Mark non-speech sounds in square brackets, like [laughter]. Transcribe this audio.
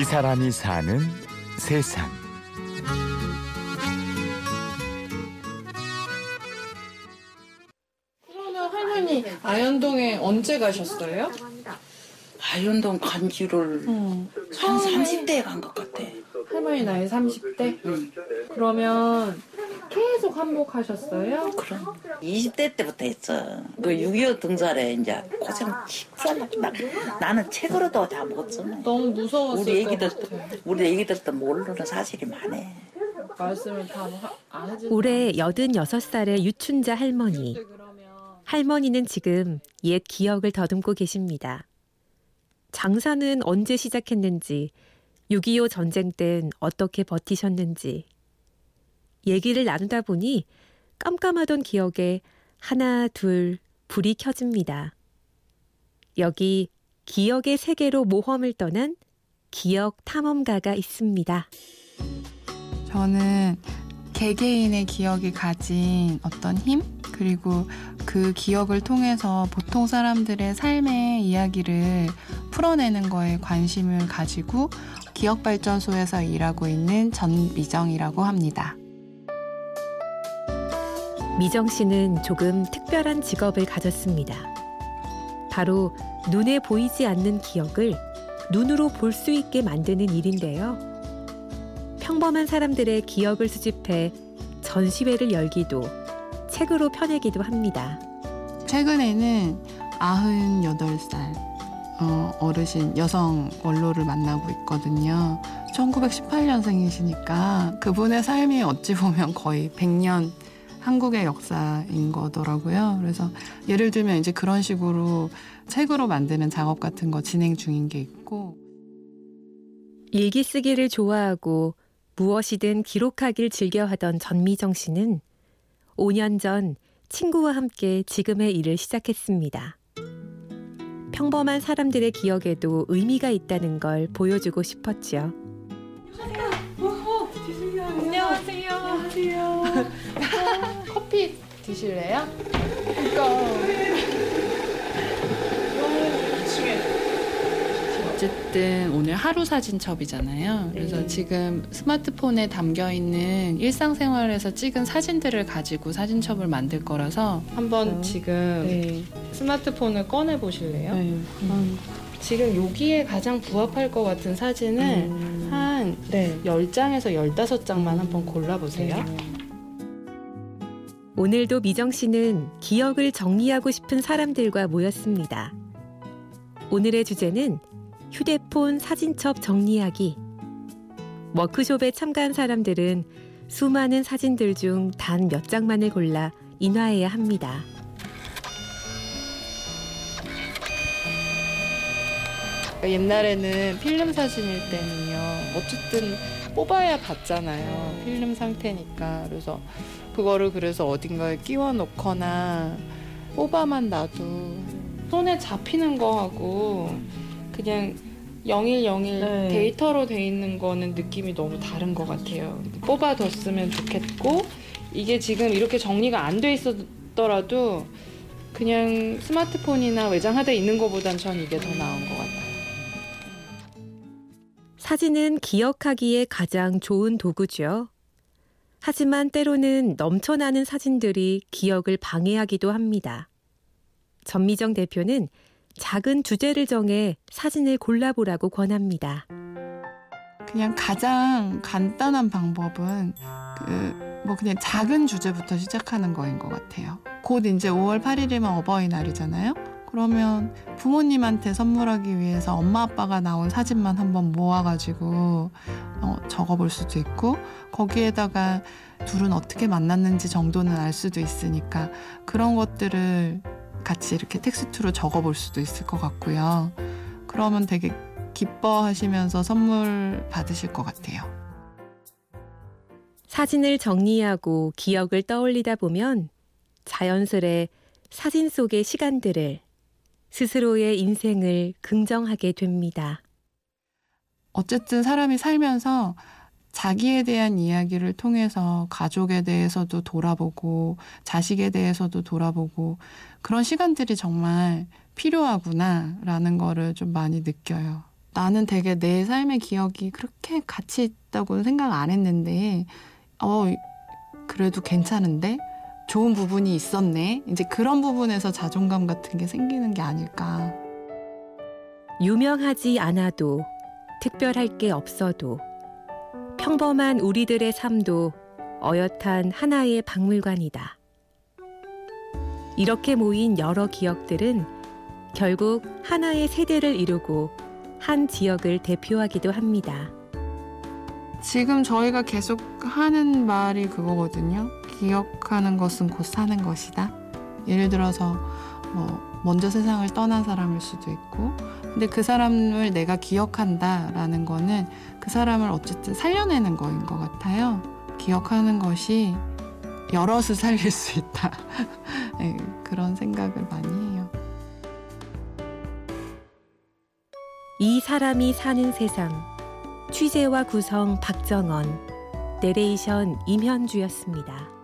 이 사람이 사는 세상. 그러면 할머니 아현동에 언제 가셨어요? 아현동 간지를 응. 한 30대에 간 것 같아. 할머니 나이 30대? 응. 그러면 계속 한복 하셨어요? 그럼 20대 때부터 했어. 그 6.25 등살에 이제 고생 식살났다. 나는 책으로도 다못 써. 너무 무서웠을 우리 것 애기들 같아요. 우리 애기들도 모르는 사실이 많네. 말씀을 다안 해주세요. 올해 86살의 유춘자 할머니. 할머니는 지금 옛 기억을 더듬고 계십니다. 장사는 언제 시작했는지, 6.25 전쟁 땐 어떻게 버티셨는지. 얘기를 나누다 보니 깜깜하던 기억에 하나, 둘, 불이 켜집니다. 여기 기억의 세계로 모험을 떠난 기억 탐험가가 있습니다. 저는 개개인의 기억이 가진 어떤 힘 그리고 그 기억을 통해서 보통 사람들의 삶의 이야기를 풀어내는 거에 관심을 가지고 기억발전소에서 일하고 있는 전미정이라고 합니다. 미정 씨는 조금 특별한 직업을 가졌습니다. 바로 눈에 보이지 않는 기억을 눈으로 볼 수 있게 만드는 일인데요. 평범한 사람들의 기억을 수집해 전시회를 열기도 책으로 펴내기도 합니다. 최근에는 98살 어, 어르신 여성 원로를 만나고 있거든요. 1918년생이시니까 그분의 삶이 어찌 보면 거의 100년 한국의 역사인 거더라고요. 그래서 예를 들면 이제 그런 식으로 책으로 만드는 작업 같은 거 진행 중인 게 있고 일기 쓰기를 좋아하고 무엇이든 기록하길 즐겨하던 전미정 씨는 5년 전 친구와 함께 지금의 일을 시작했습니다. 평범한 사람들의 기억에도 의미가 있다는 걸 보여주고 싶었지요. 안녕하세요. 안녕하세요. [laughs] 커피 드실래요? 그러니까 어쨌든 오늘 하루 사진첩이잖아요. 그래서 네. 지금 스마트폰에 담겨 있는 일상생활에서 찍은 사진들을 가지고 사진첩을 만들 거라서 한번 그렇죠. 지금 네. 스마트폰을 꺼내 보실래요? 네, 한- 지금 여기에 가장 부합할 것 같은 사진을 음. 한 네. 10장에서 15장만 한번 골라보세요. 네. 오늘도 미정 씨는 기억을 정리하고 싶은 사람들과 모였습니다. 오늘의 주제는 휴대폰 사진첩 정리하기. 워크숍에 참가한 사람들은 수많은 사진들 중 단 몇 장만을 골라 인화해야 합니다. 옛날에는 필름 사진일 때는요. 어쨌든 뽑아야 봤잖아요. 필름 상태니까. 그래서 그거를 그래서 어딘가에 끼워 놓거나 뽑아만 놔도 손에 잡히는 거하고 그냥 0101 네. 데이터로 돼 있는 거는 느낌이 너무 다른 것 같아요. 뽑아뒀으면 좋겠고 이게 지금 이렇게 정리가 안 돼 있었더라도 그냥 스마트폰이나 외장하드에 있는 것보단 전 이게 더 같아요. 사진은 기억하기에 가장 좋은 도구죠. 하지만 때로는 넘쳐나는 사진들이 기억을 방해하기도 합니다. 전미정 대표는 작은 주제를 정해 사진을 골라보라고 권합니다. 그냥 가장 간단한 방법은 그 뭐 그냥 작은 주제부터 시작하는 거인 것 같아요. 곧 이제 5월 8일이면 어버이날이잖아요. 그러면 부모님한테 선물하기 위해서 엄마 아빠가 나온 사진만 한번 모아가지고 어, 적어볼 수도 있고 거기에다가 둘은 어떻게 만났는지 정도는 알 수도 있으니까 그런 것들을 같이 이렇게 텍스트로 적어볼 수도 있을 것 같고요. 그러면 되게 기뻐하시면서 선물 받으실 것 같아요. 사진을 정리하고 기억을 떠올리다 보면 자연스레 사진 속의 시간들을 스스로의 인생을 긍정하게 됩니다. 어쨌든 사람이 살면서 자기에 대한 이야기를 통해서 가족에 대해서도 돌아보고 자식에 대해서도 돌아보고 그런 시간들이 정말 필요하구나라는 거를 좀 많이 느껴요. 나는 되게 내 삶의 기억이 그렇게 가치 있다고 생각 안 했는데, 어, 그래도 괜찮은데? 좋은 부분이 있었네. 이제 그런 부분에서 자존감 같은 게 생기는 게 아닐까. 유명하지 않아도 특별할 게 없어도 평범한 우리들의 삶도 어엿한 하나의 박물관이다. 이렇게 모인 여러 기억들은 결국 하나의 세대를 이루고 한 지역을 대표하기도 합니다. 지금 저희가 계속 하는 말이 그거거든요. 기억하는 것은 곧 사는 것이다. 예를 들어서 뭐 먼저 세상을 떠난 사람일 수도 있고 근데 그 사람을 내가 기억한다라는 거는 그 사람을 어쨌든 살려내는 거인 것 같아요. 기억하는 것이 여럿을 살릴 수 있다. [laughs] 네, 그런 생각을 많이 해요. 이 사람이 사는 세상 취재와 구성 박정원 내레이션 임현주였습니다.